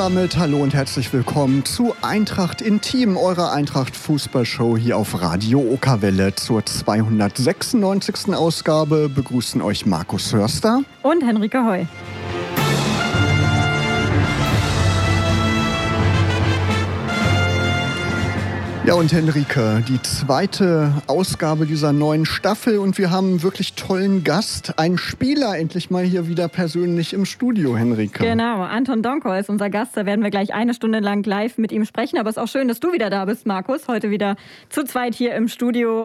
Damit hallo und herzlich willkommen zu Eintracht Intim, eurer Eintracht Fußballshow hier auf Radio Okerwelle. Zur 296. Ausgabe begrüßen euch Markus Hörster und Henrike Heu. Ja, und Henrike, die zweite Ausgabe dieser neuen Staffel. Und wir haben einen wirklich tollen Gast, einen Spieler endlich mal hier wieder persönlich im Studio, Henrike. Genau, Anton Donko ist unser Gast, da werden wir gleich eine Stunde lang live mit ihm sprechen, aber es ist auch schön, dass du wieder da bist, Markus, heute wieder zu zweit hier im Studio.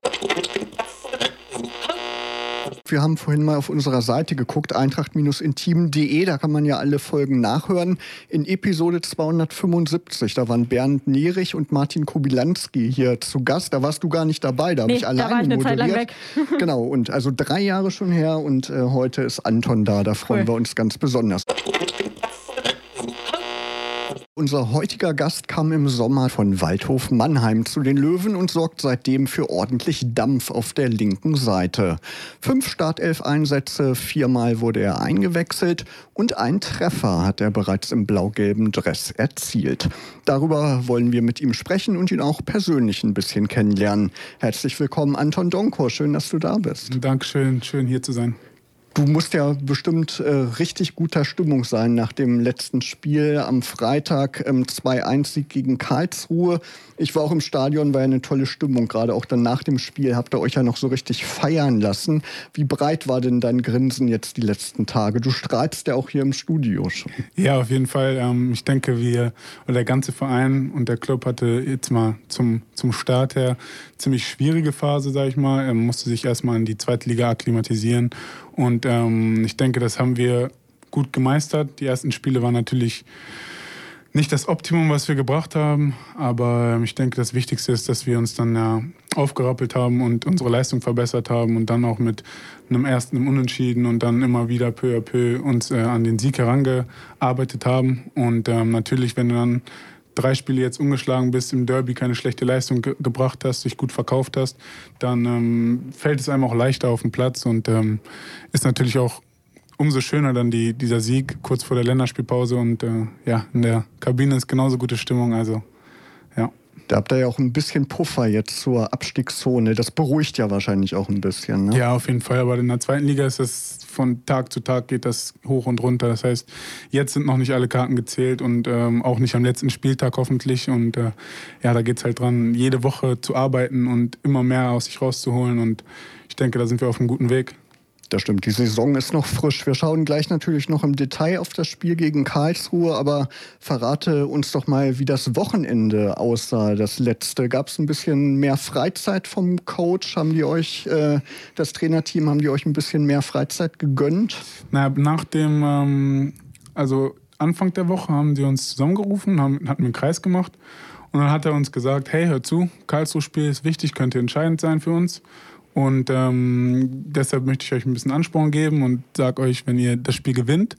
Wir haben vorhin mal auf unserer Seite geguckt, eintracht-intim.de, da kann man ja alle Folgen nachhören. In Episode 275, da waren Bernd Nierich und Martin Kobilanski hier zu Gast. Da warst du gar nicht dabei, da habe nee, ich alleine da war ich eine moderiert. Zeit lang weg. genau, und also drei Jahre schon her und äh, heute ist Anton da, da freuen Cool. wir uns ganz besonders. Unser heutiger Gast kam im Sommer von Waldhof Mannheim zu den Löwen und sorgt seitdem für ordentlich Dampf auf der linken Seite. Fünf Startelf-Einsätze, viermal wurde er eingewechselt und ein Treffer hat er bereits im blau-gelben Dress erzielt. Darüber wollen wir mit ihm sprechen und ihn auch persönlich ein bisschen kennenlernen. Herzlich willkommen, Anton Donkor. Schön, dass du da bist. Dankeschön, schön hier zu sein. Du musst ja bestimmt äh, richtig guter Stimmung sein nach dem letzten Spiel am Freitag, ähm, 2-1-Sieg gegen Karlsruhe. Ich war auch im Stadion, war ja eine tolle Stimmung, gerade auch dann nach dem Spiel habt ihr euch ja noch so richtig feiern lassen. Wie breit war denn dein Grinsen jetzt die letzten Tage? Du strahlst ja auch hier im Studio schon. Ja, auf jeden Fall. Ähm, ich denke, wir oder der ganze Verein und der Club hatte jetzt mal zum, zum Start her ziemlich schwierige Phase, sag ich mal. Er musste sich erstmal in die zweite Liga akklimatisieren. Und ähm, ich denke, das haben wir gut gemeistert. Die ersten Spiele waren natürlich nicht das Optimum, was wir gebracht haben, aber ich denke, das Wichtigste ist, dass wir uns dann ja aufgerappelt haben und unsere Leistung verbessert haben und dann auch mit einem ersten Unentschieden und dann immer wieder peu à peu uns äh, an den Sieg herangearbeitet haben. Und ähm, natürlich, wenn du dann drei Spiele jetzt ungeschlagen bist, im Derby keine schlechte Leistung ge gebracht hast, dich gut verkauft hast, dann ähm, fällt es einem auch leichter auf den Platz und ähm, ist natürlich auch umso schöner dann die, dieser Sieg kurz vor der Länderspielpause und äh, ja, in der Kabine ist genauso gute Stimmung, also. Da habt ihr ja auch ein bisschen Puffer jetzt zur Abstiegszone. Das beruhigt ja wahrscheinlich auch ein bisschen. Ne? Ja, auf jeden Fall. Aber in der zweiten Liga ist das von Tag zu Tag geht das hoch und runter. Das heißt, jetzt sind noch nicht alle Karten gezählt und ähm, auch nicht am letzten Spieltag hoffentlich. Und äh, ja, da geht es halt dran, jede Woche zu arbeiten und immer mehr aus sich rauszuholen. Und ich denke, da sind wir auf einem guten Weg. Das stimmt, die Saison ist noch frisch. Wir schauen gleich natürlich noch im Detail auf das Spiel gegen Karlsruhe, aber verrate uns doch mal, wie das Wochenende aussah, das letzte. Gab es ein bisschen mehr Freizeit vom Coach? Haben die euch, äh, das Trainerteam, haben die euch ein bisschen mehr Freizeit gegönnt? Na, nach dem, ähm, also Anfang der Woche haben sie uns zusammengerufen, haben, hatten einen Kreis gemacht und dann hat er uns gesagt, hey, hör zu, Karlsruhe-Spiel ist wichtig, könnte entscheidend sein für uns. Und ähm, deshalb möchte ich euch ein bisschen Ansporn geben und sage euch, wenn ihr das Spiel gewinnt,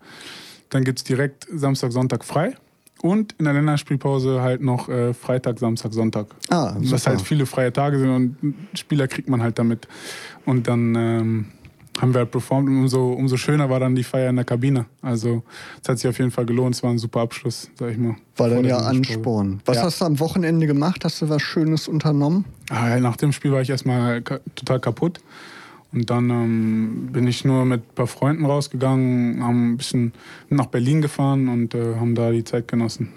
dann gibt es direkt Samstag, Sonntag frei. Und in der Länderspielpause halt noch äh, Freitag, Samstag, Sonntag. Ah, Was super. halt viele freie Tage sind und Spieler kriegt man halt damit. Und dann ähm, haben wir halt performt und umso, umso schöner war dann die Feier in der Kabine. Also es hat sich auf jeden Fall gelohnt. Es war ein super Abschluss, sag ich mal. War dann ja. Ansporn. Was Ja. hast du am Wochenende gemacht? Hast du was Schönes unternommen? Ah, nach dem Spiel war ich erstmal ka total kaputt. Und dann ähm, bin ich nur mit ein paar Freunden rausgegangen, haben ein bisschen nach Berlin gefahren und äh, haben da die Zeit genossen.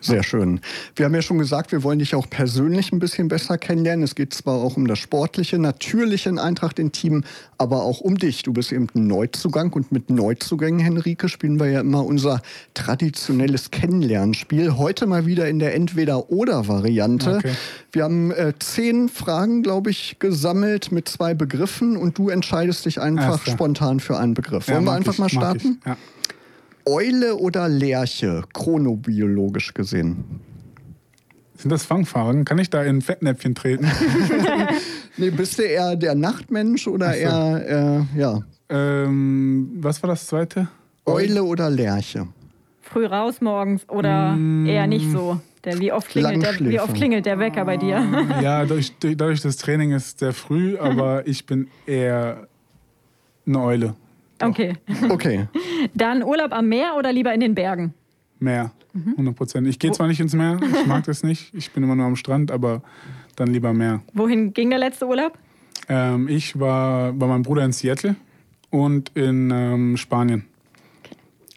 Sehr schön. Wir haben ja schon gesagt, wir wollen dich auch persönlich ein bisschen besser kennenlernen. Es geht zwar auch um das Sportliche, natürlich in Eintracht in Team, aber auch um dich. Du bist eben ein Neuzugang und mit Neuzugängen, Henrike, spielen wir ja immer unser traditionelles Kennenlernspiel. Heute mal wieder in der Entweder-Oder-Variante. Okay. Wir haben äh, zehn Fragen, glaube ich, gesammelt mit zwei Begriffen und du entscheidest dich einfach klar. spontan für einen Begriff. Ja, Wollen wir mag einfach ich, mal starten? Ja. Eule oder Lerche, chronobiologisch gesehen? Sind das Fangfragen? Kann ich da in ein Fettnäpfchen treten? Nee, bist du eher der Nachtmensch oder so. eher, äh, ja, ähm, was war das zweite? Eule oder Lerche? Früh raus morgens oder eher nicht so? Der, wie, oft klingelt der, wie oft klingelt der Wecker bei dir? Ja, durch, durch, dadurch das Training ist sehr früh, aber ich bin eher eine Eule. Okay. Okay, Dann Urlaub am Meer oder lieber in den Bergen? Mehr. 100 Prozent. Ich gehe zwar nicht ins Meer, ich mag das nicht. Ich bin immer nur am Strand, aber dann lieber Meer. Wohin ging der letzte Urlaub? Ähm, ich war bei meinem Bruder in Seattle und in ähm, Spanien.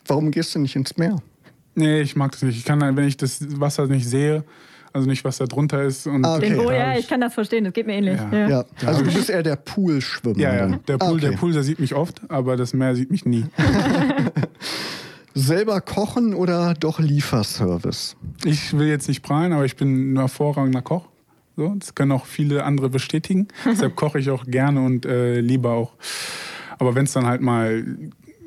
Warum gehst du nicht ins Meer? Nee, ich mag das nicht. Ich kann, wenn ich das Wasser nicht sehe, also nicht, was da drunter ist. Und Ah, okay. Den Bo, ja, ich kann das verstehen, das geht mir ähnlich. Ja. Ja. Ja, also du bist eher der Poolschwimmer. Ja, ja. Der Pool, Ah, okay. der Pool, der sieht mich oft, aber das Meer sieht mich nie. Selber kochen oder doch Lieferservice? Ich will jetzt nicht prahlen, aber ich bin ein hervorragender Koch. So, das können auch viele andere bestätigen. Deshalb koche ich auch gerne und äh, lieber auch. Aber wenn es dann halt mal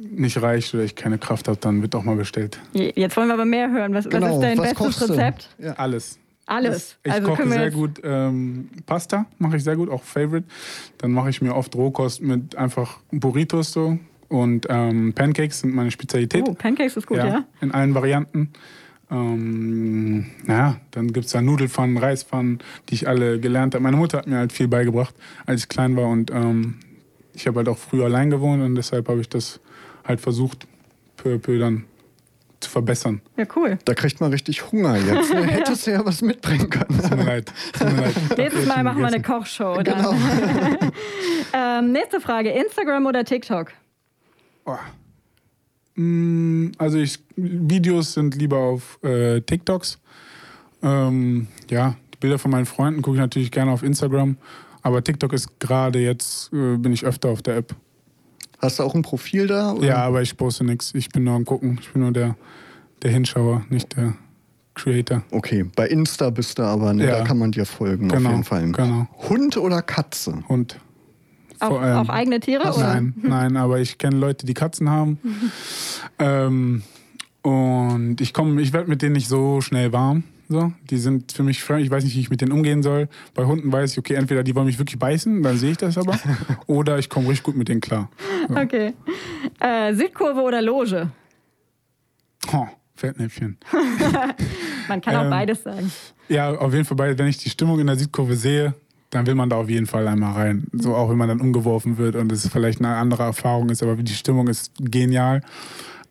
nicht reicht oder ich keine Kraft habe, dann wird auch mal bestellt. Jetzt wollen wir aber mehr hören. Was, was Genau, ist dein was bestes? Rezept? Ja. Alles. Alles. Ich also koche sehr gut ähm, Pasta, mache ich sehr gut, auch Favorite. Dann mache ich mir oft Rohkost mit einfach Burritos so und ähm, Pancakes sind meine Spezialität. Oh, Pancakes ist gut, ja. In allen Varianten. Ähm, ja, dann gibt es da Nudelpfannen, Reispfannen, die ich alle gelernt habe. Meine Mutter hat mir halt viel beigebracht, als ich klein war. Und ähm, ich habe halt auch früher allein gewohnt und deshalb habe ich das halt versucht, peu à peu dann zu verbessern. Ja, cool. Da kriegt man richtig Hunger jetzt. Ne? Hättest du ja was mitbringen können. Tut mir leid. Tut mir leid. Nächstes Mal machen wir eine. Kochshow. Dann. Genau. ähm, nächste Frage: Instagram oder TikTok? Oh. Mm, Also ich, Videos sind lieber auf äh, TikToks. Ähm, ja, die Bilder von meinen Freunden gucke ich natürlich gerne auf Instagram. Aber TikTok ist gerade jetzt, äh, bin ich öfter auf der App. Hast du auch ein Profil da? oder? Ja, aber ich poste nichts. Ich bin nur am Gucken. Ich bin nur der, der Hinschauer, nicht der Creator. Okay, bei Insta bist du aber, ne? Ja. da kann man dir folgen Genau, auf jeden Fall. genau. Hund oder Katze? Hund. Auch, allem- auch eigene Tiere? Du- Oder? Nein, nein, aber ich kenne Leute, die Katzen haben. ähm, und ich komme, ich werde mit denen nicht so schnell warm. So. Die sind für mich fremd, ich weiß nicht, wie ich mit denen umgehen soll. Bei Hunden weiß ich, okay, entweder die wollen mich wirklich beißen, dann sehe ich das aber, oder ich komme richtig gut mit denen klar. Okay. Äh, Südkurve oder Loge? Oh, Fettnäpfchen. Man kann auch Ähm, beides sagen. Ja, auf jeden Fall, bei- wenn ich die Stimmung in der Südkurve sehe, dann will man da auf jeden Fall einmal rein. So auch wenn man dann umgeworfen wird und es vielleicht eine andere Erfahrung ist, aber die Stimmung ist genial.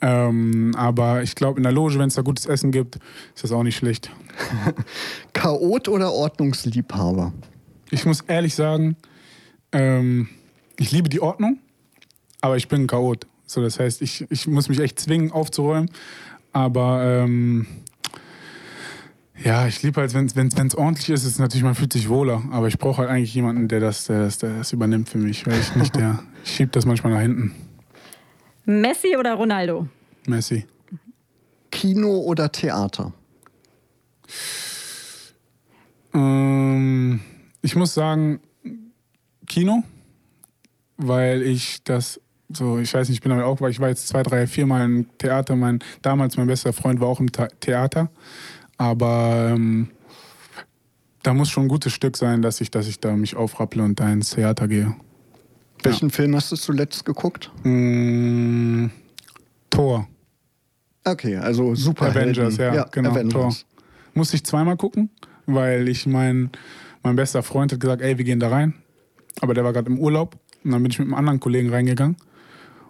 Ähm, aber ich glaube, in der Loge, wenn es da gutes Essen gibt, ist das auch nicht schlecht. Chaot oder Ordnungsliebhaber? Ich muss ehrlich sagen, ähm, ich liebe die Ordnung, aber ich bin ein Chaot. So, das heißt, ich, ich muss mich echt zwingen, aufzuräumen. Aber ähm, ja, ich liebe halt, wenn es ordentlich ist, ist natürlich, man fühlt sich wohler. Aber ich brauche halt eigentlich jemanden, der das, der, das, der das übernimmt für mich, weil ich nicht der, ich schiebe das manchmal nach hinten. Messi oder Ronaldo? Messi. Kino oder Theater? Ähm, ich muss sagen, Kino, weil ich das so, ich weiß nicht, ich bin damit auch, weil ich war jetzt zwei, drei, vier Mal im Theater. Mein, damals mein bester Freund war auch im Ta Theater. Aber ähm, da muss schon ein gutes Stück sein, dass ich, dass ich da mich aufrapple und da ins Theater gehe. Welchen Film hast du zuletzt geguckt? Mm, Tor. Okay, also Superhelden. Avengers, ja, genau. Avengers. Tor. Musste ich zweimal gucken, weil ich mein, mein bester Freund hat gesagt, ey, wir gehen da rein. Aber der war gerade im Urlaub. Und dann bin ich mit einem anderen Kollegen reingegangen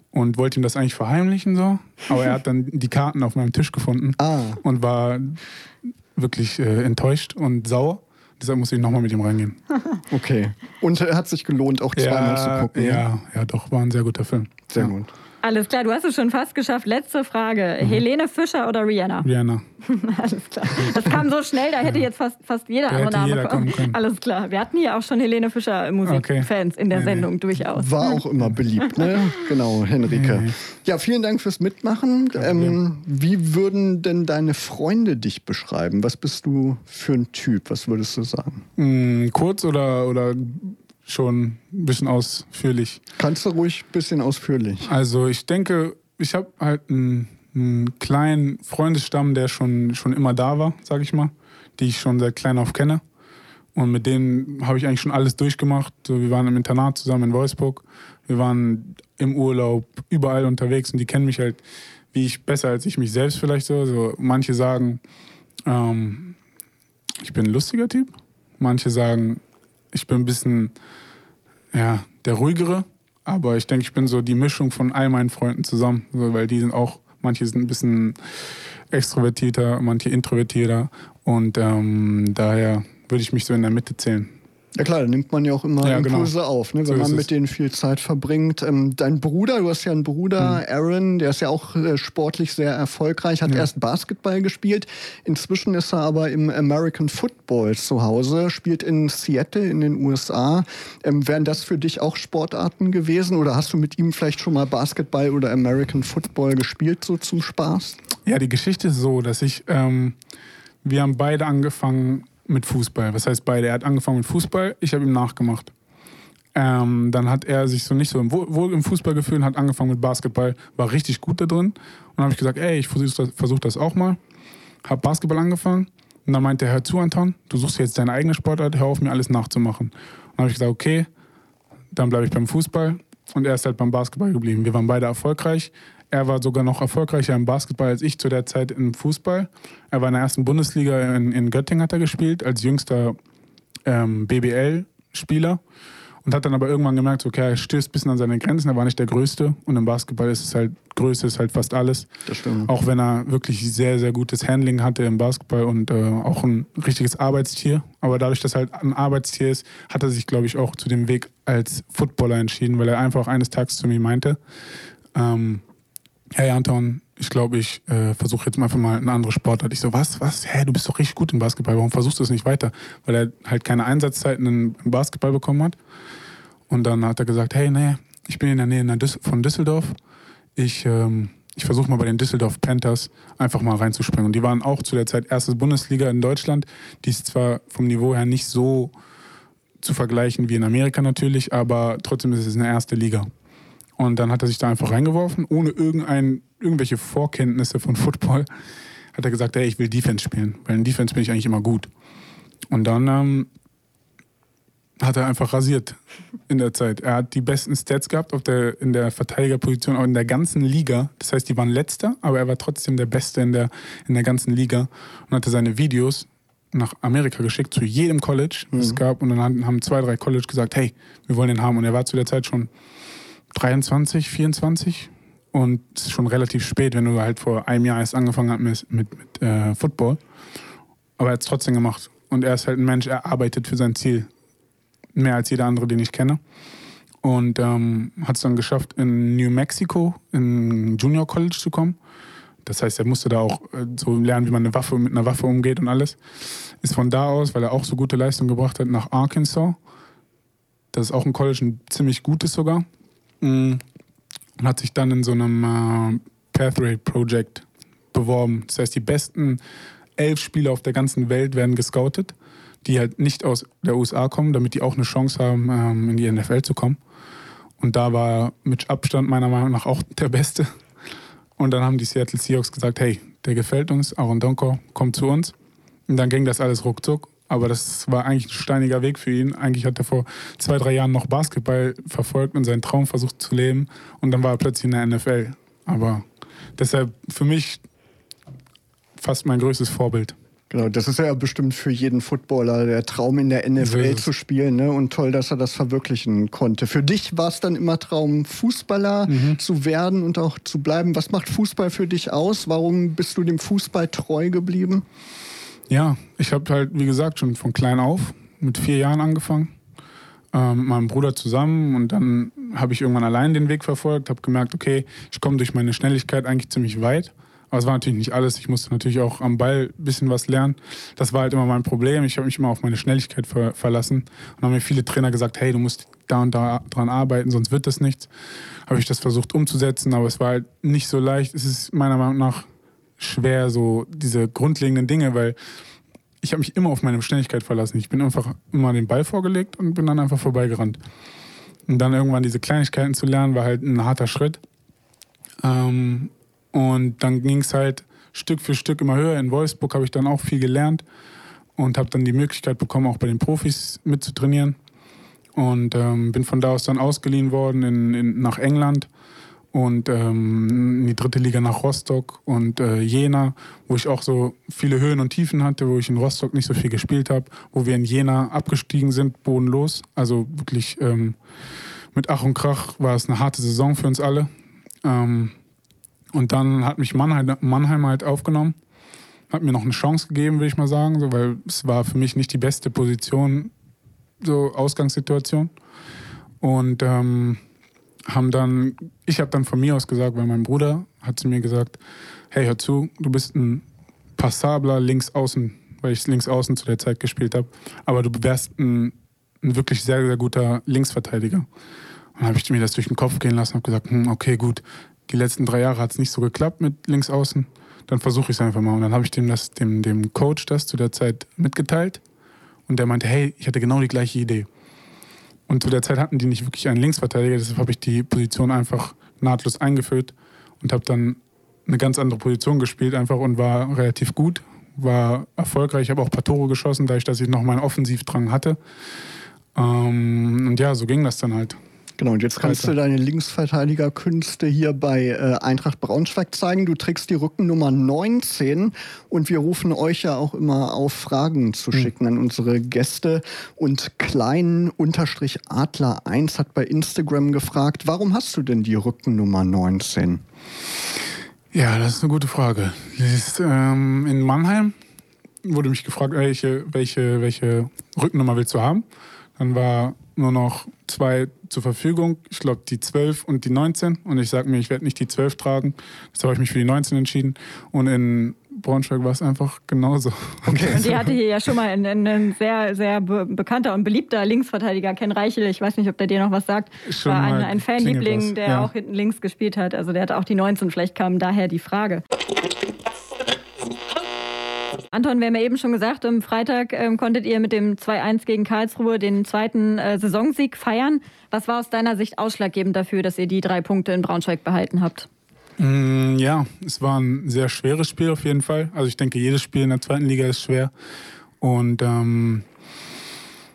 und wollte ihm das eigentlich verheimlichen so. Aber er hat dann die Karten auf meinem Tisch gefunden Ah, und war wirklich äh, enttäuscht und sauer. Deshalb musste ich nochmal mit ihm reingehen. okay. Und äh, hat sich gelohnt, auch zweimal zu gucken. ne? ja, ja, doch, war ein sehr guter Film. Sehr ja. gut. Alles klar, du hast es schon fast geschafft. Letzte Frage. Mhm. Helene Fischer oder Rihanna? Rihanna. Alles klar. Das kam so schnell, da hätte jetzt fast, fast jeder andere Name jeder kommen können. Alles klar. Wir hatten hier auch schon Helene Fischer Musikfans in der Nee, nee. Sendung durchaus. War auch immer beliebt, ne? Genau, Henrike. Nee. Ja, vielen Dank fürs Mitmachen. Ähm, wie würden denn deine Freunde dich beschreiben? Was bist du für ein Typ? Was würdest du sagen? Mm, kurz oder, oder schon ein bisschen ausführlich? Kannst du ruhig ein bisschen ausführlich. Also ich denke, ich habe halt einen, einen kleinen Freundesstamm, der schon, schon immer da war, sage ich mal, die ich schon seit klein auf kenne. Und mit denen habe ich eigentlich schon alles durchgemacht. Wir waren im Internat zusammen in Wolfsburg. Wir waren im Urlaub überall unterwegs und die kennen mich halt, wie ich besser als ich mich selbst vielleicht so. so manche sagen, ähm, ich bin ein lustiger Typ. Manche sagen, ich bin ein bisschen ja, der ruhigere. Aber ich denke, ich bin so die Mischung von all meinen Freunden zusammen. So, weil die sind auch, manche sind ein bisschen extrovertierter, manche introvertierter. Und ähm, daher würde ich mich so in der Mitte zählen. Ja klar, da nimmt man ja auch immer ja, genau. Impulse genau. auf, ne, wenn so man mit denen viel Zeit verbringt. Ähm, dein Bruder, du hast ja einen Bruder, mhm. Aaron, der ist ja auch äh, sportlich sehr erfolgreich, hat ja. erst Basketball gespielt, inzwischen ist er aber im American Football zu Hause, spielt in Seattle in den USA. Ähm, wären das für dich auch Sportarten gewesen oder hast du mit ihm vielleicht schon mal Basketball oder American Football gespielt, so zum Spaß? Ja, die Geschichte ist so, dass ich, ähm, wir haben beide angefangen mit Fußball. Was heißt beide? Er hat angefangen mit Fußball, ich habe ihm nachgemacht. Ähm, dann hat er sich so nicht so wohl im Fußball gefühlt, hat angefangen mit Basketball, war richtig gut da drin. Und dann habe ich gesagt, ey, ich versuche das, versuch das auch mal. Habe Basketball angefangen. Und dann meinte er, hör zu, Anton, du suchst jetzt deine eigene Sportart, hör auf, mir alles nachzumachen. Und dann habe ich gesagt, okay, dann bleibe ich beim Fußball. Und er ist halt beim Basketball geblieben. Wir waren beide erfolgreich. Er war sogar noch erfolgreicher im Basketball als ich zu der Zeit im Fußball. Er war in der ersten Bundesliga in, in Göttingen hat er gespielt, als jüngster ähm, BBL-Spieler. Und hat dann aber irgendwann gemerkt, okay, er stößt ein bisschen an seine Grenzen, er war nicht der Größte. Und im Basketball ist es halt, Größe ist halt fast alles. Das stimmt. Auch wenn er wirklich sehr, sehr gutes Handling hatte im Basketball und äh, auch ein richtiges Arbeitstier. Aber dadurch, dass er halt ein Arbeitstier ist, hat er sich, glaube ich, auch zu dem Weg als Footballer entschieden, weil er einfach eines Tages zu mir meinte, ähm, hey Anton, ich glaube, ich äh, versuche jetzt mal einfach mal eine andere Sportart. Ich so, was, was? Hä, du bist doch richtig gut im Basketball, warum versuchst du es nicht weiter? Weil er halt keine Einsatzzeiten im Basketball bekommen hat. Und dann hat er gesagt, hey, nee, ich bin in der Nähe von Düsseldorf. Ich, ähm, ich versuche mal bei den Düsseldorf Panthers einfach mal reinzuspringen. Und die waren auch zu der Zeit erste Bundesliga in Deutschland. Die ist zwar vom Niveau her nicht so zu vergleichen wie in Amerika natürlich, aber trotzdem ist es eine erste Liga. Und dann hat er sich da einfach reingeworfen, ohne irgendein, irgendwelche Vorkenntnisse von Football. Hat er gesagt, hey, ich will Defense spielen, weil in Defense bin ich eigentlich immer gut. Und dann ähm, hat er einfach rasiert in der Zeit. Er hat die besten Stats gehabt auf der, in der Verteidigerposition, auch in der ganzen Liga. Das heißt, die waren letzter, aber er war trotzdem der Beste in der, in der ganzen Liga und hatte seine Videos nach Amerika geschickt, zu jedem College, das mhm. es gab. Und dann haben zwei, drei College gesagt, hey, wir wollen den haben. Und er war zu der Zeit schon 23, 24 und schon relativ spät, wenn du halt vor einem Jahr erst angefangen hast mit, mit, mit äh, Football. Aber er hat es trotzdem gemacht. Und er ist halt ein Mensch, er arbeitet für sein Ziel. Mehr als jeder andere, den ich kenne. Und ähm, hat es dann geschafft, in New Mexico in Junior College zu kommen. Das heißt, er musste da auch äh, so lernen, wie man eine Waffe mit einer Waffe umgeht und alles. Ist von da aus, weil er auch so gute Leistung gebracht hat, nach Arkansas. Das ist auch ein College, ein ziemlich gutes sogar und hat sich dann in so einem äh, Pathway Project beworben. Das heißt, die besten elf Spieler auf der ganzen Welt werden gescoutet, die halt nicht aus der USA kommen, damit die auch eine Chance haben, ähm, in die NFL zu kommen. Und da war mit Abstand meiner Meinung nach auch der Beste. Und dann haben die Seattle Seahawks gesagt, hey, der gefällt uns, Aaron Donko, kommt zu uns. Und dann ging das alles ruckzuck. Aber das war eigentlich ein steiniger Weg für ihn. Eigentlich hat er vor zwei, drei Jahren noch Basketball verfolgt und seinen Traum versucht zu leben. Und dann war er plötzlich in der NFL. Aber deshalb für mich fast mein größtes Vorbild. Genau, das ist ja bestimmt für jeden Footballer der Traum in der NFL zu spielen. Ne? Und toll, dass er das verwirklichen konnte. Für dich war es dann immer Traum, Fußballer mhm. zu werden und auch zu bleiben. Was macht Fußball für dich aus? Warum bist du dem Fußball treu geblieben? Ja, ich habe halt, wie gesagt, schon von klein auf mit vier Jahren angefangen. Äh, mit meinem Bruder zusammen und dann habe ich irgendwann allein den Weg verfolgt, habe gemerkt, okay, ich komme durch meine Schnelligkeit eigentlich ziemlich weit. Aber es war natürlich nicht alles. Ich musste natürlich auch am Ball ein bisschen was lernen. Das war halt immer mein Problem. Ich habe mich immer auf meine Schnelligkeit ver verlassen. Und haben mir viele Trainer gesagt, hey, du musst da und da dran arbeiten, sonst wird das nichts. Habe ich das versucht umzusetzen, aber es war halt nicht so leicht. Es ist meiner Meinung nach schwer, so diese grundlegenden Dinge, weil ich habe mich immer auf meine Schnelligkeit verlassen. Ich bin einfach immer den Ball vorgelegt und bin dann einfach vorbeigerannt. Und dann irgendwann diese Kleinigkeiten zu lernen, war halt ein harter Schritt. Ähm, und dann ging es halt Stück für Stück immer höher. In Wolfsburg habe ich dann auch viel gelernt und habe dann die Möglichkeit bekommen, auch bei den Profis mitzutrainieren. Und ähm, bin von da aus dann ausgeliehen worden in, in, nach England und ähm, in die dritte Liga nach Rostock und äh, Jena, wo ich auch so viele Höhen und Tiefen hatte, wo ich in Rostock nicht so viel gespielt habe, wo wir in Jena abgestiegen sind, bodenlos. Also wirklich ähm, mit Ach und Krach war es eine harte Saison für uns alle. Ähm, Und dann hat mich Mannheim, Mannheim halt aufgenommen, hat mir noch eine Chance gegeben, würde ich mal sagen, so, weil es war für mich nicht die beste Position, so Ausgangssituation. Und ähm, haben dann, ich habe dann von mir aus gesagt, weil mein Bruder hat zu mir gesagt, hey, hör zu, du bist ein passabler Linksaußen, weil ich Linksaußen zu der Zeit gespielt habe, aber du wärst ein, ein wirklich sehr, sehr guter Linksverteidiger. Und dann habe ich mir das durch den Kopf gehen lassen und gesagt, hm, okay, gut, die letzten drei Jahre hat es nicht so geklappt mit Linksaußen, dann versuche ich es einfach mal. Und dann habe ich dem, das, dem, dem Coach das zu der Zeit mitgeteilt und der meinte, hey, ich hatte genau die gleiche Idee. Und zu der Zeit hatten die nicht wirklich einen Linksverteidiger, deshalb habe ich die Position einfach nahtlos eingeführt und habe dann eine ganz andere Position gespielt einfach und war relativ gut, war erfolgreich. Ich habe auch ein paar Tore geschossen, dadurch, dass ich noch meinen Offensivdrang hatte. Ähm, und ja, so ging das dann halt. Genau, und jetzt kannst Alter. du deine Linksverteidigerkünste hier bei äh, Eintracht Braunschweig zeigen. Du trägst die Rückennummer 19 und wir rufen euch ja auch immer auf, Fragen zu hm. schicken an unsere Gäste. Und klein unterstrich Adler 1 hat bei Instagram gefragt, warum hast du denn die Rückennummer 19? Ja, das ist eine gute Frage. Ist, ähm, in Mannheim wurde mich gefragt, welche, welche, welche Rückennummer willst du haben? Dann war nur noch zwei zur Verfügung. Ich glaube, die 12 und die 19. Und ich sage mir, ich werde nicht die 12 tragen. Deshalb habe ich mich für die 19 entschieden. Und in Braunschweig war es einfach genauso. Okay. Und die hatte hier ja schon mal ein, ein sehr, sehr be bekannter und beliebter Linksverteidiger, Ken Reichel. Ich weiß nicht, ob der dir noch was sagt. Schon war ein, ein Fanliebling, der ja. auch hinten links gespielt hat. Also der hatte auch die 19. Vielleicht kam daher die Frage. Anton, wir haben ja eben schon gesagt, am Freitag ähm, konntet ihr mit dem 2-1 gegen Karlsruhe den zweiten äh, Saisonsieg feiern. Was war aus deiner Sicht ausschlaggebend dafür, dass ihr die drei Punkte in Braunschweig behalten habt? Mm, ja, es war ein sehr schweres Spiel auf jeden Fall. Also ich denke, jedes Spiel in der zweiten Liga ist schwer. Und ähm,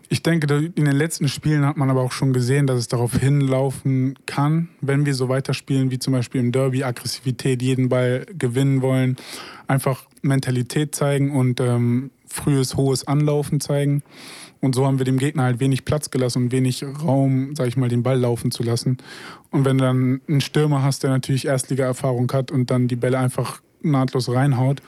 ich denke, in den letzten Spielen hat man aber auch schon gesehen, dass es darauf hinlaufen kann, wenn wir so weiterspielen wie zum Beispiel im Derby, Aggressivität, jeden Ball gewinnen wollen, einfach Mentalität zeigen und ähm, frühes, hohes Anlaufen zeigen. Und so haben wir dem Gegner halt wenig Platz gelassen und wenig Raum, sag ich mal, den Ball laufen zu lassen. Und wenn du dann einen Stürmer hast, der natürlich Erstliga-Erfahrung hat und dann die Bälle einfach nahtlos reinhaut,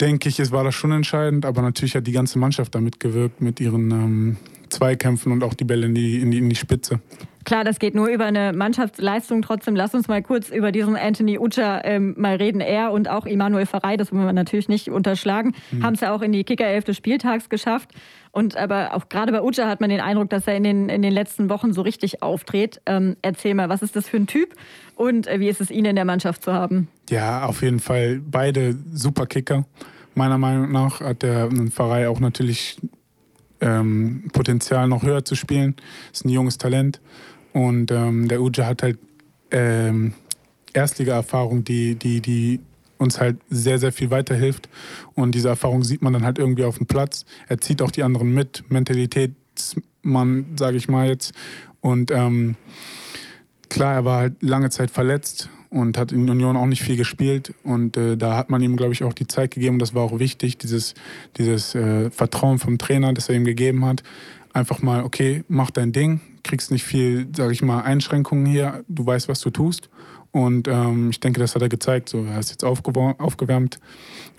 denke ich, es war das schon entscheidend. Aber natürlich hat die ganze Mannschaft damit gewirkt mit ihren ähm, Zweikämpfen und auch die Bälle in die, in die, in die Spitze. Klar, das geht nur über eine Mannschaftsleistung. Trotzdem, lass uns mal kurz über diesen Anthony Ucha ähm, mal reden. Er und auch Immanuel Ferrei, das wollen wir natürlich nicht unterschlagen, mhm. haben es ja auch in die Kickerelf des Spieltags geschafft. Und aber auch gerade bei Ucha hat man den Eindruck, dass er in den, in den letzten Wochen so richtig auftritt. Ähm, erzähl mal, was ist das für ein Typ und äh, wie ist es, ihn in der Mannschaft zu haben? Ja, auf jeden Fall beide super Kicker. Meiner Meinung nach hat der Pfarrei auch natürlich ähm, Potenzial noch höher zu spielen. Ist ein junges Talent. Und ähm, der Uja hat halt ähm, Erstliga-Erfahrung, die, die, die uns halt sehr, sehr viel weiterhilft. Und diese Erfahrung sieht man dann halt irgendwie auf dem Platz. Er zieht auch die anderen mit, Mentalitätsmann, sage ich mal jetzt. Und ähm, klar, er war halt lange Zeit verletzt und hat in Union auch nicht viel gespielt. Und äh, da hat man ihm, glaube ich, auch die Zeit gegeben. Das war auch wichtig, dieses, dieses äh, Vertrauen vom Trainer, das er ihm gegeben hat. Einfach mal, okay, mach dein Ding, kriegst nicht viel, sage ich mal, Einschränkungen hier, du weißt, was du tust. Und ähm, ich denke, das hat er gezeigt. So, er ist jetzt aufgewärmt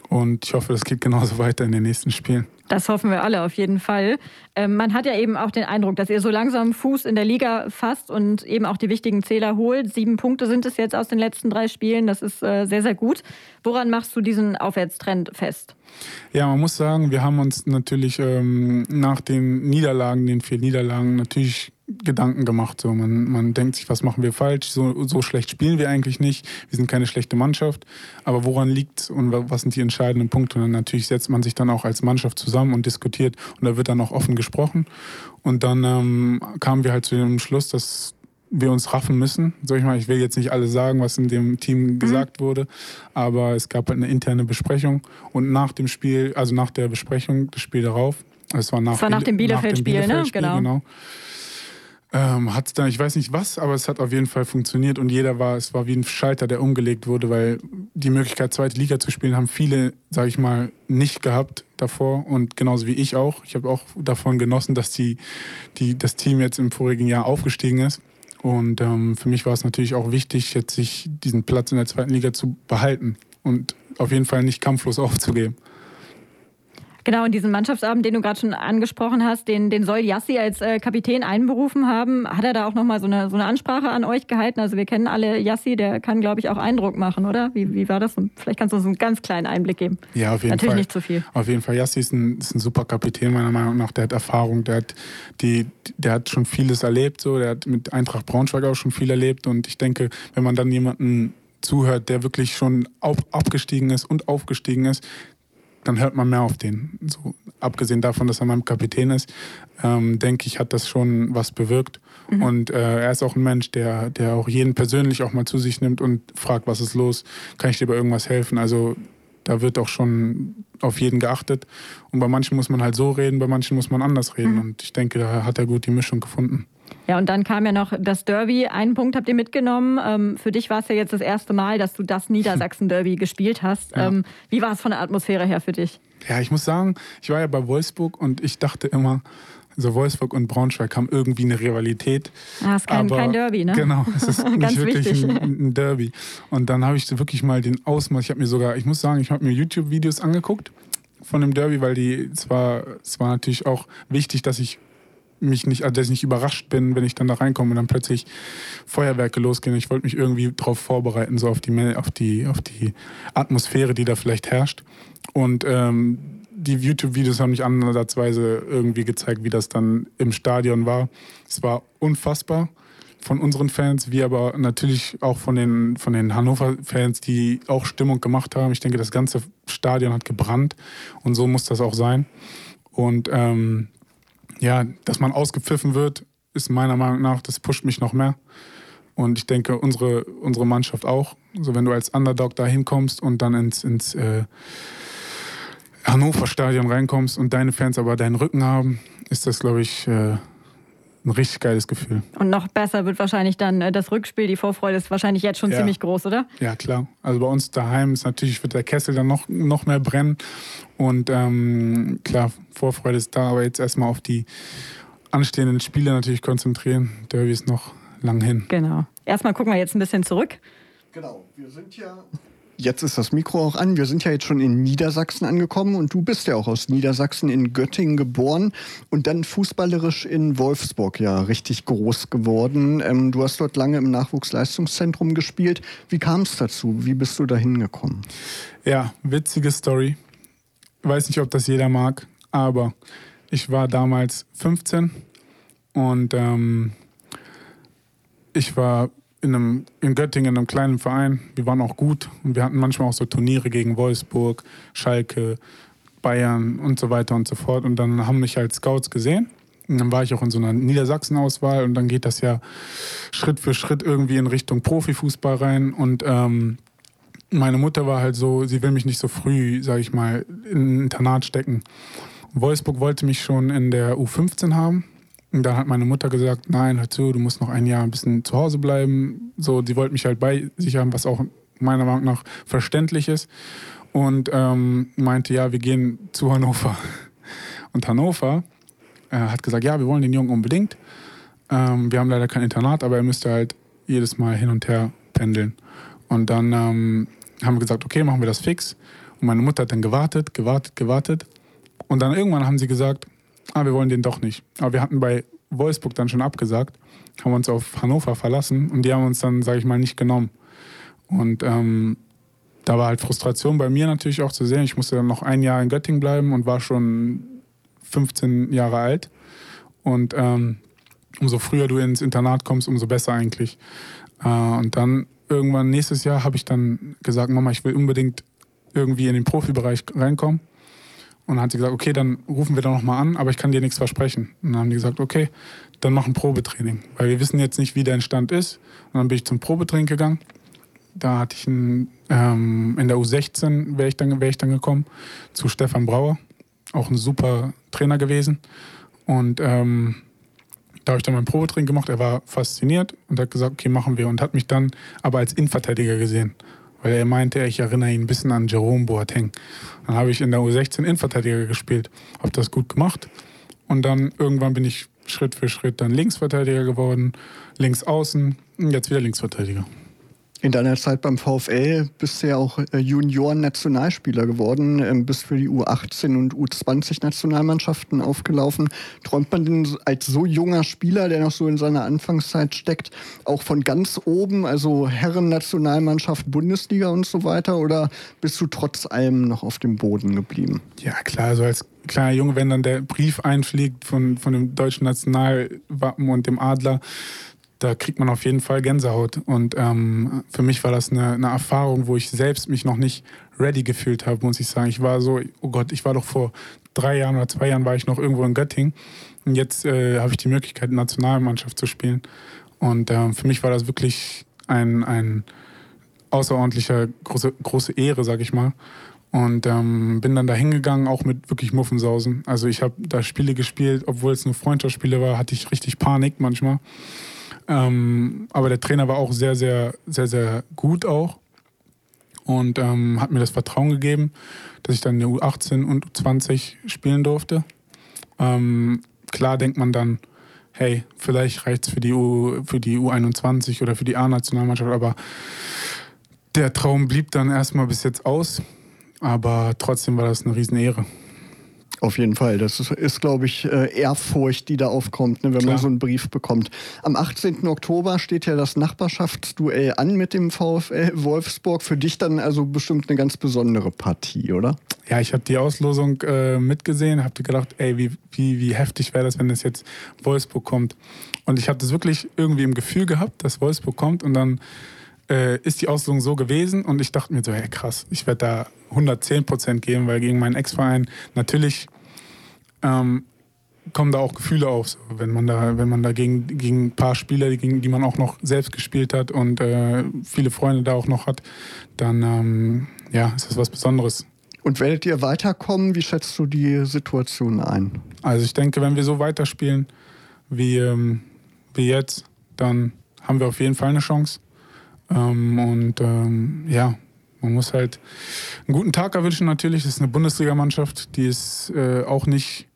und ich hoffe, das geht genauso weiter in den nächsten Spielen. Das hoffen wir alle auf jeden Fall. Ähm, man hat ja eben auch den Eindruck, dass ihr so langsam Fuß in der Liga fasst und eben auch die wichtigen Zähler holt. Sieben Punkte sind es jetzt aus den letzten drei Spielen. Das ist äh, sehr, sehr gut. Woran machst du diesen Aufwärtstrend fest? Ja, man muss sagen, wir haben uns natürlich ähm, nach den Niederlagen, den vier Niederlagen, natürlich Gedanken gemacht. So, man, man denkt sich, was machen wir falsch? So, so schlecht spielen wir eigentlich nicht. Wir sind keine schlechte Mannschaft. Aber woran liegt und was sind die entscheidenden Punkte? Und dann natürlich setzt man sich dann auch als Mannschaft zusammen und diskutiert und da wird dann auch offen gesprochen. Und dann ähm, kamen wir halt zu dem Schluss, dass wir uns raffen müssen. Sag ich mal, ich will jetzt nicht alles sagen, was in dem Team mhm. gesagt wurde, aber es gab halt eine interne Besprechung und nach dem Spiel, also nach der Besprechung, das Spiel darauf, es war nach, das war nach dem Bielefeld-Spiel, Bielefeld ne? Genau. genau ähm, hat dann, ich weiß nicht was, aber es hat auf jeden Fall funktioniert und jeder war, es war wie ein Schalter, der umgelegt wurde, weil die Möglichkeit, zweite Liga zu spielen, haben viele, sage ich mal, nicht gehabt davor und genauso wie ich auch. Ich habe auch davon genossen, dass die, die, das Team jetzt im vorigen Jahr aufgestiegen ist Und ähm, für mich war es natürlich auch wichtig, jetzt sich diesen Platz in der zweiten Liga zu behalten und auf jeden Fall nicht kampflos aufzugeben. Genau, und diesen Mannschaftsabend, den du gerade schon angesprochen hast, den, den soll Yassi als äh, Kapitän einberufen haben. Hat er da auch nochmal so eine, so eine Ansprache an euch gehalten? Also wir kennen alle Yassi, der kann, glaube ich, auch Eindruck machen, oder? Wie, wie war das? vielleicht kannst du uns einen ganz kleinen Einblick geben. Ja, auf jeden Natürlich Fall. nicht zu viel. Auf jeden Fall. Yassi ist ein, ist ein super Kapitän, meiner Meinung nach. Der hat Erfahrung, der hat, die, der hat schon vieles erlebt. So. Der hat mit Eintracht Braunschweig auch schon viel erlebt. Und ich denke, wenn man dann jemanden zuhört, der wirklich schon auf, abgestiegen ist und aufgestiegen ist, dann hört man mehr auf den. So, abgesehen davon, dass er mein Kapitän ist, ähm, denke ich, hat das schon was bewirkt. Mhm. Und äh, er ist auch ein Mensch, der, der auch jeden persönlich auch mal zu sich nimmt und fragt, was ist los, kann ich dir bei irgendwas helfen? Also da wird auch schon auf jeden geachtet. Und bei manchen muss man halt so reden, bei manchen muss man anders reden. Mhm. Und ich denke, da hat er gut die Mischung gefunden. Ja, und dann kam ja noch das Derby. Einen Punkt habt ihr mitgenommen. Ähm, für dich war es ja jetzt das erste Mal, dass du das Niedersachsen-Derby gespielt hast. Ja. Ähm, wie war es von der Atmosphäre her für dich? Ja, ich muss sagen, ich war ja bei Wolfsburg und ich dachte immer, so Wolfsburg und Braunschweig haben irgendwie eine Rivalität. Ah, es ist kein, kein Derby, ne? Genau, es ist nicht wirklich ein, ein, Derby. Und dann habe ich wirklich mal den Ausmaß, ich habe mir sogar, ich muss sagen, ich habe mir YouTube-Videos angeguckt von dem Derby, weil die, es war, es war natürlich auch wichtig, dass ich mich nicht, also dass ich nicht überrascht bin, wenn ich dann da reinkomme und dann plötzlich Feuerwerke losgehen. Ich wollte mich irgendwie darauf vorbereiten, so auf die, auf, die, auf die Atmosphäre, die da vielleicht herrscht. Und ähm, die YouTube-Videos haben nicht ansatzweise irgendwie gezeigt, wie das dann im Stadion war. Es war unfassbar von unseren Fans, wie aber natürlich auch von den, von den Hannover-Fans, die auch Stimmung gemacht haben. Ich denke, das ganze Stadion hat gebrannt und so muss das auch sein. Und ähm, ja, dass man ausgepfiffen wird, ist meiner Meinung nach, das pusht mich noch mehr. Und ich denke, unsere, unsere Mannschaft auch. Also wenn du als Underdog da hinkommst und dann ins, ins äh, Hannover-Stadion reinkommst und deine Fans aber deinen Rücken haben, ist das, glaube ich, äh, ein richtig geiles Gefühl. Und noch besser wird wahrscheinlich dann äh, das Rückspiel. Die Vorfreude ist wahrscheinlich jetzt schon ja. ziemlich groß, oder? Ja, klar. Also bei uns daheim ist natürlich, wird der Kessel dann noch, noch mehr brennen. Und ähm, klar, Vorfreude ist da, aber jetzt erstmal auf die anstehenden Spiele natürlich konzentrieren. Derby ist noch lang hin. Genau. Erstmal gucken wir jetzt ein bisschen zurück. Genau. Wir sind ja Jetzt ist das Mikro auch an. Wir sind ja jetzt schon in Niedersachsen angekommen und du bist ja auch aus Niedersachsen in Göttingen geboren und dann fußballerisch in Wolfsburg ja richtig groß geworden. Ähm, du hast dort lange im Nachwuchsleistungszentrum gespielt. Wie kam es dazu? Wie bist du da hingekommen? Ja, witzige Story. Ich weiß nicht, ob das jeder mag, aber ich war damals 15 und ähm, ich war in, einem, in Göttingen, in einem kleinen Verein. Wir waren auch gut und wir hatten manchmal auch so Turniere gegen Wolfsburg, Schalke, Bayern und so weiter und so fort. Und dann haben mich halt Scouts gesehen. Und dann war ich auch in so einer Niedersachsen-Auswahl und dann geht das ja Schritt für Schritt irgendwie in Richtung Profifußball rein. Und ähm, meine Mutter war halt so, sie will mich nicht so früh, sag ich mal, in ein Internat stecken. Wolfsburg wollte mich schon in der U15 haben. Und dann hat meine Mutter gesagt, nein, hör zu, du musst noch ein Jahr ein bisschen zu Hause bleiben. So, die wollte mich halt bei sich haben, was auch meiner Meinung nach verständlich ist. Und ähm, meinte, ja, wir gehen zu Hannover. Und Hannover äh, hat gesagt, ja, wir wollen den Jungen unbedingt. Ähm, wir haben leider kein Internat, aber er müsste halt jedes Mal hin und her pendeln. Und dann ähm, haben wir gesagt, okay, machen wir das fix. Und meine Mutter hat dann gewartet, gewartet, gewartet. Und dann irgendwann haben sie gesagt, ah, wir wollen den doch nicht. Aber wir hatten bei Wolfsburg dann schon abgesagt, haben uns auf Hannover verlassen und die haben uns dann, sage ich mal, nicht genommen. Und ähm, da war halt Frustration bei mir natürlich auch zu sehen. Ich musste dann noch ein Jahr in Göttingen bleiben und war schon 15 Jahre alt. Und ähm, umso früher du ins Internat kommst, umso besser eigentlich. Äh, und dann irgendwann nächstes Jahr habe ich dann gesagt, Mama, ich will unbedingt irgendwie in den Profibereich reinkommen. Und dann hat sie gesagt, okay, dann rufen wir da nochmal an, aber ich kann dir nichts versprechen. Und dann haben die gesagt, okay, dann mach ein Probetraining. Weil wir wissen jetzt nicht, wie dein Stand ist. Und dann bin ich zum Probetraining gegangen. Da hatte ich einen, ähm, in der U16 wäre ich, dann, wär ich dann gekommen zu Stefan Brauer. Auch ein super Trainer gewesen. Und ähm, da habe ich dann mein Probetraining gemacht. Er war fasziniert und hat gesagt, okay, machen wir. Und hat mich dann aber als Innenverteidiger gesehen weil er meinte, ich erinnere ihn ein bisschen an Jerome Boateng. Dann habe ich in der U16 Innenverteidiger gespielt, habe das gut gemacht und dann irgendwann bin ich Schritt für Schritt dann Linksverteidiger geworden, links außen und jetzt wieder Linksverteidiger. In deiner Zeit beim VfL bist du ja auch äh, Junioren-Nationalspieler geworden, ähm, bist für die U18 und U20-Nationalmannschaften aufgelaufen. Träumt man denn als so junger Spieler, der noch so in seiner Anfangszeit steckt, auch von ganz oben, also Herren-Nationalmannschaft, Bundesliga und so weiter? Oder bist du trotz allem noch auf dem Boden geblieben? Ja, klar, also als kleiner Junge, wenn dann der Brief einfliegt von, von dem deutschen Nationalwappen und dem Adler, da kriegt man auf jeden Fall Gänsehaut. Und ähm, für mich war das eine, eine, Erfahrung, wo ich selbst mich noch nicht ready gefühlt habe, muss ich sagen. Ich war so, oh Gott, ich war doch vor drei Jahren oder zwei Jahren war ich noch irgendwo in Göttingen. Und jetzt äh, habe ich die Möglichkeit, Nationalmannschaft zu spielen. Und äh, für mich war das wirklich ein, ein außerordentlicher, große, große Ehre, sag ich mal. Und ähm, bin dann da hingegangen, auch mit wirklich Muffensausen. Also ich habe da Spiele gespielt, obwohl es nur Freundschaftsspiele war, hatte ich richtig Panik manchmal. Ähm, aber der Trainer war auch sehr, sehr, sehr, sehr gut auch und ähm, hat mir das Vertrauen gegeben, dass ich dann in der U18 und U20 spielen durfte. Ähm, klar denkt man dann, hey, vielleicht reicht es für, für die U21 oder für die A-Nationalmannschaft, aber der Traum blieb dann erstmal bis jetzt aus. Aber trotzdem war das eine Riesenehre. Auf jeden Fall. Das ist, ist glaube ich, äh, Ehrfurcht, die da aufkommt, ne, wenn Klar. man so einen Brief bekommt. Am 18. Oktober steht ja das Nachbarschaftsduell an mit dem VfL Wolfsburg. Für dich dann also bestimmt eine ganz besondere Partie, oder? Ja, ich habe die Auslosung äh, mitgesehen, habe gedacht, ey, wie, wie, wie heftig wäre das, wenn es jetzt Wolfsburg kommt. Und ich habe das wirklich irgendwie im Gefühl gehabt, dass Wolfsburg kommt und dann äh, ist die Auslosung so gewesen und ich dachte mir so, hey krass, ich werde da 110 Prozent geben, weil gegen meinen Ex-Verein natürlich ähm, kommen da auch Gefühle auf, so, wenn man da, wenn man da gegen, gegen ein paar Spieler, gegen die man auch noch selbst gespielt hat und äh, viele Freunde da auch noch hat, dann ähm, ja, ist das was Besonderes. Und werdet ihr weiterkommen? Wie schätzt du die Situation ein? Also ich denke, wenn wir so weiterspielen wie, ähm, wie jetzt, dann haben wir auf jeden Fall eine Chance. Ähm, und ähm, ja, man muss halt einen guten Tag erwünschen natürlich. Das ist eine Bundesligamannschaft, die ist äh, auch nicht,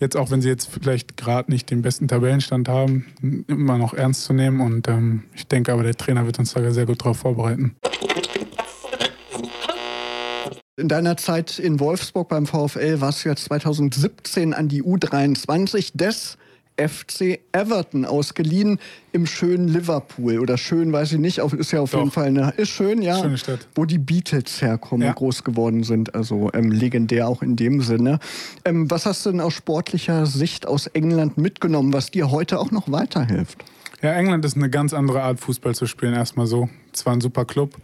jetzt auch wenn sie jetzt vielleicht gerade nicht den besten Tabellenstand haben, immer noch ernst zu nehmen. Und ähm, ich denke aber, der Trainer wird uns da sehr gut darauf vorbereiten. In deiner Zeit in Wolfsburg beim VfL warst du ja 2017 an die U23 des FC Everton ausgeliehen im schönen Liverpool. Oder schön, weiß ich nicht, ist ja auf Doch. jeden Fall eine. Ist schön, ja. Schöne Stadt. Wo die Beatles herkommen, ja. groß geworden sind. Also ähm, legendär auch in dem Sinne. Ähm, was hast du denn aus sportlicher Sicht aus England mitgenommen, was dir heute auch noch weiterhilft? Ja, England ist eine ganz andere Art, Fußball zu spielen, erstmal so. Es war ein super Club.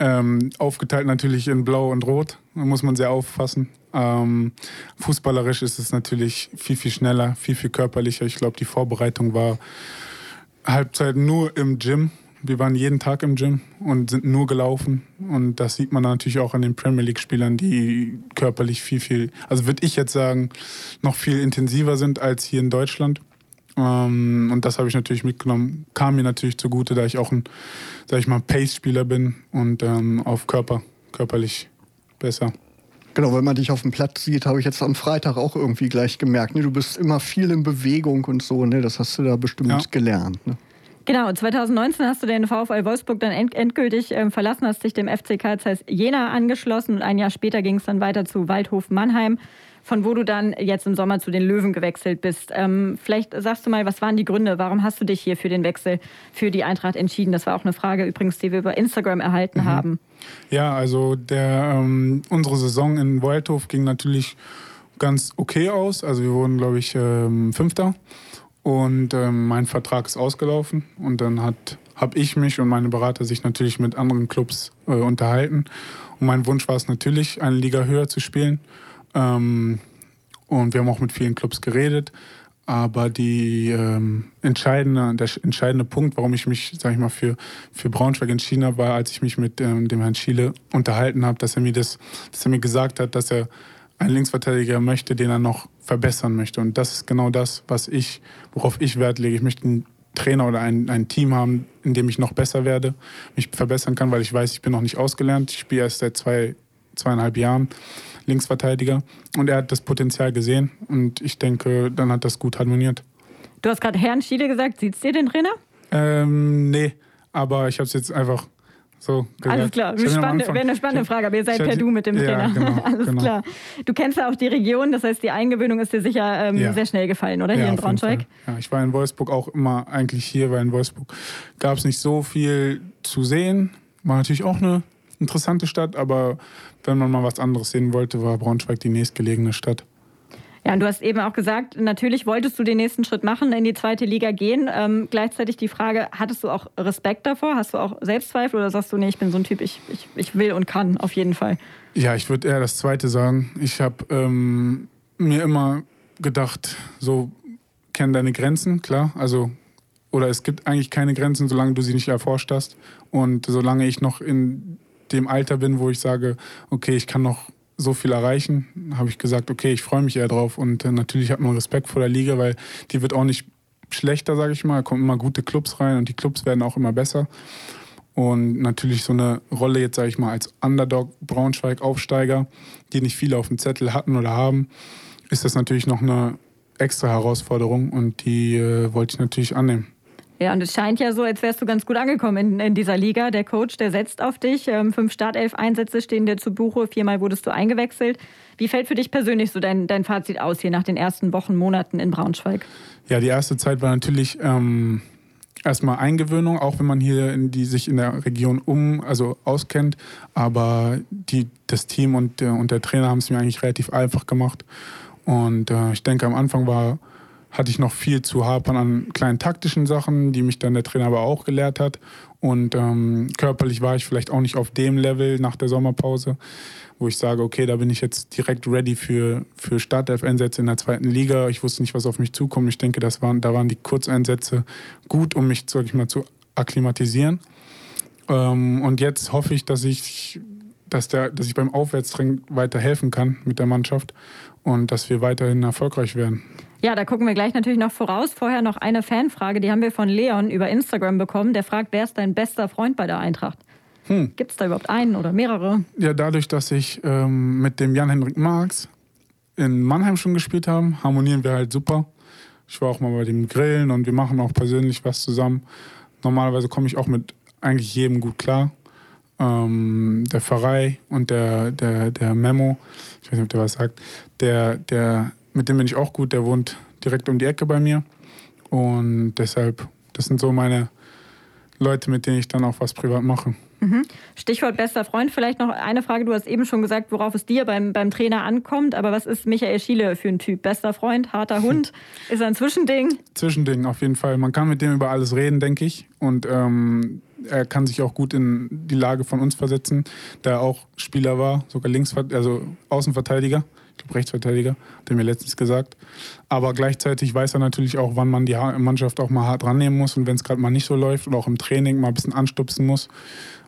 Ähm, aufgeteilt natürlich in Blau und Rot. Da muss man sehr aufpassen. Ähm, fußballerisch ist es natürlich viel, viel schneller, viel, viel körperlicher. Ich glaube, die Vorbereitung war Halbzeit nur im Gym. Wir waren jeden Tag im Gym und sind nur gelaufen. Und das sieht man natürlich auch an den Premier League-Spielern, die körperlich viel, viel, also würde ich jetzt sagen, noch viel intensiver sind als hier in Deutschland. Ähm, und das habe ich natürlich mitgenommen. Kam mir natürlich zugute, da ich auch ein, sag ich mal, Pace-Spieler bin und ähm, auf Körper, körperlich besser. Genau, wenn man dich auf dem Platz sieht, habe ich jetzt am Freitag auch irgendwie gleich gemerkt. Ne? Du bist immer viel in Bewegung und so, ne? Das hast du da bestimmt ja. gelernt. Ne? Genau, 2019 hast du den VfL Wolfsburg dann end endgültig äh, verlassen, hast dich dem FC Karl Zeiss Jena angeschlossen und ein Jahr später ging es dann weiter zu Waldhof Mannheim von wo du dann jetzt im Sommer zu den Löwen gewechselt bist. Ähm, vielleicht sagst du mal, was waren die Gründe? Warum hast du dich hier für den Wechsel für die Eintracht entschieden? Das war auch eine Frage übrigens, die wir über Instagram erhalten mhm. haben. Ja, also der, ähm, unsere Saison in Waldhof ging natürlich ganz okay aus. Also wir wurden, glaube ich, ähm, Fünfter. Und ähm, mein Vertrag ist ausgelaufen. Und dann habe ich mich und meine Berater sich natürlich mit anderen Clubs äh, unterhalten. Und mein Wunsch war es natürlich, eine Liga höher zu spielen. Ähm, und wir haben auch mit vielen Clubs geredet. Aber die, ähm, entscheidende, der entscheidende Punkt, warum ich mich, sag ich mal, für, für Braunschweig entschieden habe, war, als ich mich mit ähm, dem Herrn Schiele unterhalten habe, dass er mir das, dass er mir gesagt hat, dass er einen Linksverteidiger möchte, den er noch verbessern möchte. Und das ist genau das, was ich, worauf ich Wert lege. Ich möchte einen Trainer oder ein, ein Team haben, in dem ich noch besser werde, mich verbessern kann, weil ich weiß, ich bin noch nicht ausgelernt. Ich spiele erst seit zwei, zweieinhalb Jahren. Linksverteidiger. Und er hat das Potenzial gesehen und ich denke, dann hat das gut harmoniert. Du hast gerade Herrn Schiele gesagt. Sieht's dir den Trainer? Ähm, nee, aber ich habe es jetzt einfach so gesagt. Alles klar, wäre eine spannende Frage, aber ihr seid per Du mit dem Trainer. Ja, genau, Alles genau. klar. Du kennst ja auch die Region, das heißt, die Eingewöhnung ist dir sicher ähm, ja. sehr schnell gefallen, oder? Hier ja, in Braunschweig? Ja, ich war in Wolfsburg auch immer eigentlich hier, weil in Wolfsburg gab es nicht so viel zu sehen. War natürlich auch eine interessante Stadt, aber wenn man mal was anderes sehen wollte, war Braunschweig die nächstgelegene Stadt. Ja, und du hast eben auch gesagt, natürlich wolltest du den nächsten Schritt machen, in die zweite Liga gehen. Ähm, gleichzeitig die Frage, hattest du auch Respekt davor? Hast du auch Selbstzweifel oder sagst du, nee, ich bin so ein Typ, ich, ich, ich will und kann auf jeden Fall? Ja, ich würde eher das Zweite sagen. Ich habe ähm, mir immer gedacht, so kenn deine Grenzen, klar. Also, oder es gibt eigentlich keine Grenzen, solange du sie nicht erforscht hast. Und solange ich noch in dem Alter bin, wo ich sage, okay, ich kann noch so viel erreichen, habe ich gesagt, okay, ich freue mich eher drauf. Und äh, natürlich hat man Respekt vor der Liga, weil die wird auch nicht schlechter, sage ich mal. Da kommen immer gute Clubs rein und die Clubs werden auch immer besser. Und natürlich so eine Rolle jetzt, sage ich mal, als Underdog Braunschweig Aufsteiger, die nicht viele auf dem Zettel hatten oder haben, ist das natürlich noch eine extra Herausforderung und die äh, wollte ich natürlich annehmen. Ja, und es scheint ja so, als wärst du ganz gut angekommen in, in dieser Liga. Der Coach, der setzt auf dich. Ähm, fünf Startelf-Einsätze stehen dir zu Buche. Viermal wurdest du eingewechselt. Wie fällt für dich persönlich so dein, dein Fazit aus hier nach den ersten Wochen, Monaten in Braunschweig? Ja, die erste Zeit war natürlich ähm, erstmal Eingewöhnung, auch wenn man hier in die, sich in der Region um, also auskennt. Aber die, das Team und der, und der Trainer haben es mir eigentlich relativ einfach gemacht. Und äh, ich denke, am Anfang war hatte ich noch viel zu hapern an kleinen taktischen Sachen, die mich dann der Trainer aber auch gelehrt hat. Und ähm, körperlich war ich vielleicht auch nicht auf dem Level nach der Sommerpause, wo ich sage, okay, da bin ich jetzt direkt ready für, für Startelf-Einsätze in der zweiten Liga. Ich wusste nicht, was auf mich zukommt. Ich denke, das waren, da waren die Kurzeinsätze gut, um mich, sag ich mal, zu akklimatisieren. Ähm, und jetzt hoffe ich, dass ich, dass, der, dass ich beim Aufwärtstraining weiter helfen kann mit der Mannschaft und dass wir weiterhin erfolgreich werden. Ja, da gucken wir gleich natürlich noch voraus. Vorher noch eine Fanfrage, die haben wir von Leon über Instagram bekommen. Der fragt, wer ist dein bester Freund bei der Eintracht? Hm. Gibt es da überhaupt einen oder mehrere? Ja, dadurch, dass ich ähm, mit dem Jan-Henrik Marx in Mannheim schon gespielt habe, harmonieren wir halt super. Ich war auch mal bei dem Grillen und wir machen auch persönlich was zusammen. Normalerweise komme ich auch mit eigentlich jedem gut klar. Ähm, der Pfarrei und der, der, der Memo, ich weiß nicht, ob der was sagt, der, der mit dem bin ich auch gut, der wohnt direkt um die Ecke bei mir. Und deshalb, das sind so meine Leute, mit denen ich dann auch was privat mache. Mhm. Stichwort bester Freund, vielleicht noch eine Frage. Du hast eben schon gesagt, worauf es dir beim, beim Trainer ankommt. Aber was ist Michael Schiele für ein Typ? Bester Freund, harter Hund? ist er ein Zwischending? Zwischending, auf jeden Fall. Man kann mit dem über alles reden, denke ich. Und ähm, er kann sich auch gut in die Lage von uns versetzen, da er auch Spieler war, sogar Links, also Außenverteidiger ich glaube Rechtsverteidiger, hat er mir letztens gesagt. Aber gleichzeitig weiß er natürlich auch, wann man die Mannschaft auch mal hart rannehmen muss und wenn es gerade mal nicht so läuft oder auch im Training mal ein bisschen anstupsen muss.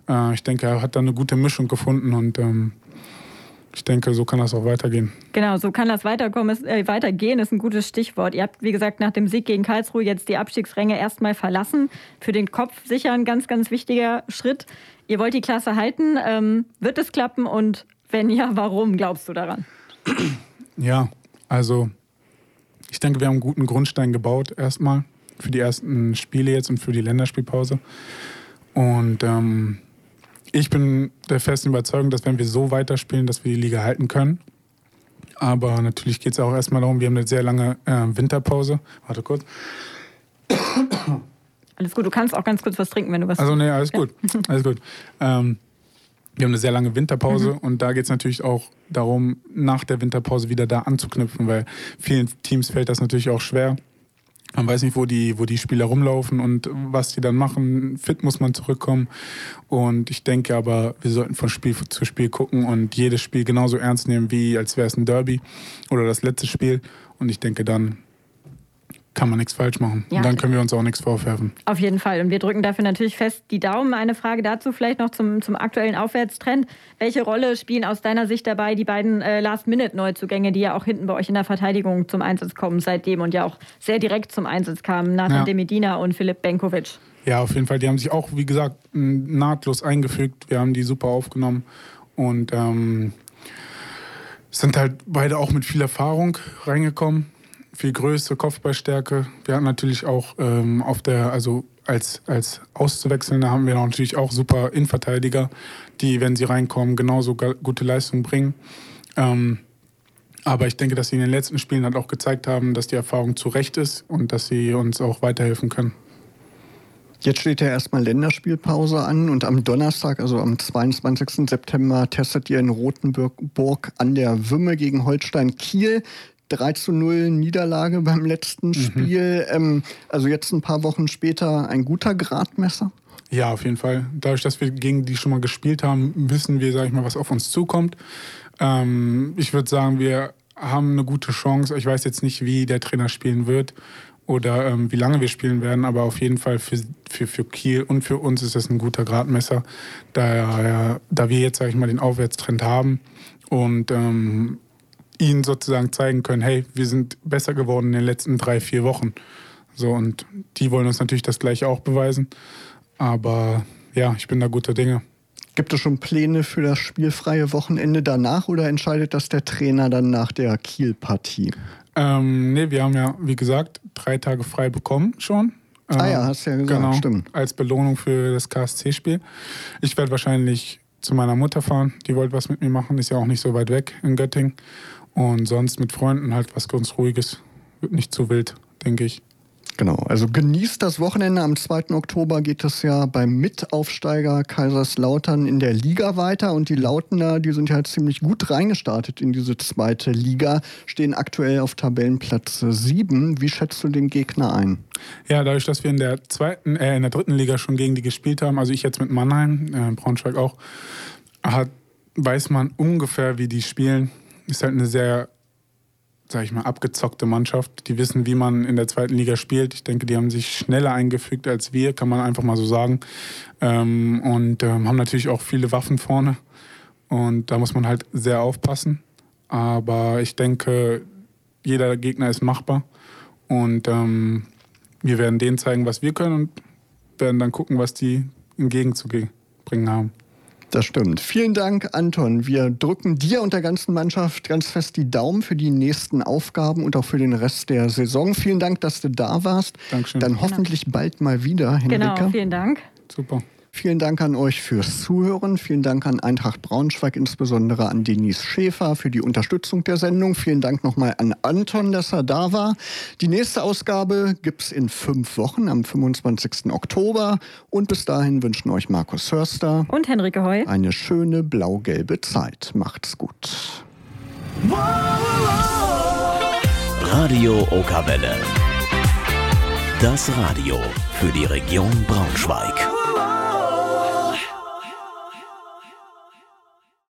Äh, ich denke, er hat da eine gute Mischung gefunden und ähm, ich denke, so kann das auch weitergehen. Genau, so kann das weiterkommen, ist, äh, weitergehen, ist ein gutes Stichwort. Ihr habt, wie gesagt, nach dem Sieg gegen Karlsruhe jetzt die Abstiegsränge erstmal verlassen. Für den Kopf sicher ein ganz, ganz wichtiger Schritt. Ihr wollt die Klasse halten. Ähm, wird es klappen und wenn ja, warum glaubst du daran? Ja, also ich denke, wir haben einen guten Grundstein gebaut erstmal für die ersten Spiele jetzt und für die Länderspielpause. Und ähm, ich bin der festen Überzeugung, dass wenn wir so weiterspielen, dass wir die Liga halten können. Aber natürlich geht es auch erstmal darum, wir haben eine sehr lange äh, Winterpause. Warte kurz. Alles gut, du kannst auch ganz kurz was trinken, wenn du was. Also nee, alles gut, alles gut. Ähm, wir haben eine sehr lange Winterpause mhm. und da geht es natürlich auch darum, nach der Winterpause wieder da anzuknüpfen, weil vielen Teams fällt das natürlich auch schwer. Man weiß nicht, wo die, wo die Spieler rumlaufen und was die dann machen. Fit muss man zurückkommen. Und ich denke aber, wir sollten von Spiel zu Spiel gucken und jedes Spiel genauso ernst nehmen, wie als wäre es ein Derby oder das letzte Spiel. Und ich denke, dann kann man nichts falsch machen. Ja. Und dann können wir uns auch nichts vorwerfen. Auf jeden Fall. Und wir drücken dafür natürlich fest die Daumen. Eine Frage dazu vielleicht noch zum, zum aktuellen Aufwärtstrend. Welche Rolle spielen aus deiner Sicht dabei die beiden äh, Last-Minute-Neuzugänge, die ja auch hinten bei euch in der Verteidigung zum Einsatz kommen seitdem und ja auch sehr direkt zum Einsatz kamen? Nathan ja. de Medina und Philipp Benkovic. Ja, auf jeden Fall. Die haben sich auch, wie gesagt, nahtlos eingefügt. Wir haben die super aufgenommen und ähm, sind halt beide auch mit viel Erfahrung reingekommen viel Größe, Kopfballstärke. Wir hatten natürlich auch ähm, auf der, also als, als Auszuwechselnde haben wir natürlich auch super Innenverteidiger, die, wenn sie reinkommen, genauso gute Leistung bringen. Ähm, aber ich denke, dass sie in den letzten Spielen halt auch gezeigt haben, dass die Erfahrung zu Recht ist und dass sie uns auch weiterhelfen können. Jetzt steht ja erstmal Länderspielpause an und am Donnerstag, also am 22. September, testet ihr in Rothenburg an der Wümme gegen Holstein Kiel. 3 zu 0 Niederlage beim letzten mhm. Spiel. Ähm, also jetzt ein paar Wochen später ein guter Gradmesser? Ja, auf jeden Fall. Dadurch, dass wir gegen die schon mal gespielt haben, wissen wir, sag ich mal, was auf uns zukommt. Ähm, ich würde sagen, wir haben eine gute Chance. Ich weiß jetzt nicht, wie der Trainer spielen wird oder ähm, wie lange wir spielen werden, aber auf jeden Fall für, für, für Kiel und für uns ist das ein guter Gradmesser, da, da wir jetzt, sage ich mal, den Aufwärtstrend haben und ähm, ihnen sozusagen zeigen können, hey, wir sind besser geworden in den letzten drei, vier Wochen. So, und die wollen uns natürlich das gleiche auch beweisen. Aber ja, ich bin da guter Dinge. Gibt es schon Pläne für das spielfreie Wochenende danach oder entscheidet das der Trainer dann nach der Kiel-Partie? Ähm, nee, wir haben ja, wie gesagt, drei Tage frei bekommen schon. ah ja, ähm, hast ja gesagt, genau, stimmt. Als Belohnung für das KSC-Spiel. Ich werde wahrscheinlich zu meiner Mutter fahren. Die wollte was mit mir machen, ist ja auch nicht so weit weg in Göttingen. Und sonst mit Freunden halt was ganz Ruhiges. Wird nicht zu wild, denke ich. Genau, also genießt das Wochenende. Am 2. Oktober geht es ja beim Mitaufsteiger Kaiserslautern in der Liga weiter. Und die Lautener, die sind ja ziemlich gut reingestartet in diese zweite Liga, stehen aktuell auf Tabellenplatz 7. Wie schätzt du den Gegner ein? Ja, dadurch, dass wir in der zweiten, äh, in der dritten Liga schon gegen die gespielt haben, also ich jetzt mit Mannheim, äh, Braunschweig auch, hat, weiß man ungefähr, wie die spielen. Ist halt eine sehr sag ich mal, abgezockte Mannschaft. Die wissen, wie man in der zweiten Liga spielt. Ich denke, die haben sich schneller eingefügt als wir, kann man einfach mal so sagen. Ähm, und ähm, haben natürlich auch viele Waffen vorne. Und da muss man halt sehr aufpassen. Aber ich denke, jeder Gegner ist machbar. Und ähm, wir werden denen zeigen, was wir können und werden dann gucken, was die entgegenzubringen haben. Das stimmt. Vielen Dank, Anton. Wir drücken dir und der ganzen Mannschaft ganz fest die Daumen für die nächsten Aufgaben und auch für den Rest der Saison. Vielen Dank, dass du da warst. Dankeschön. Dann hoffentlich bald mal wieder, Henrike. Genau, vielen Dank. Super. Vielen Dank an euch fürs Zuhören. Vielen Dank an Eintracht Braunschweig, insbesondere an Denise Schäfer für die Unterstützung der Sendung. Vielen Dank nochmal an Anton, dass er da war. Die nächste Ausgabe gibt es in fünf Wochen am 25. Oktober. Und bis dahin wünschen euch Markus Hörster und Henrike Heu eine schöne blau-gelbe Zeit. Macht's gut. Radio Okawelle. Das Radio für die Region Braunschweig.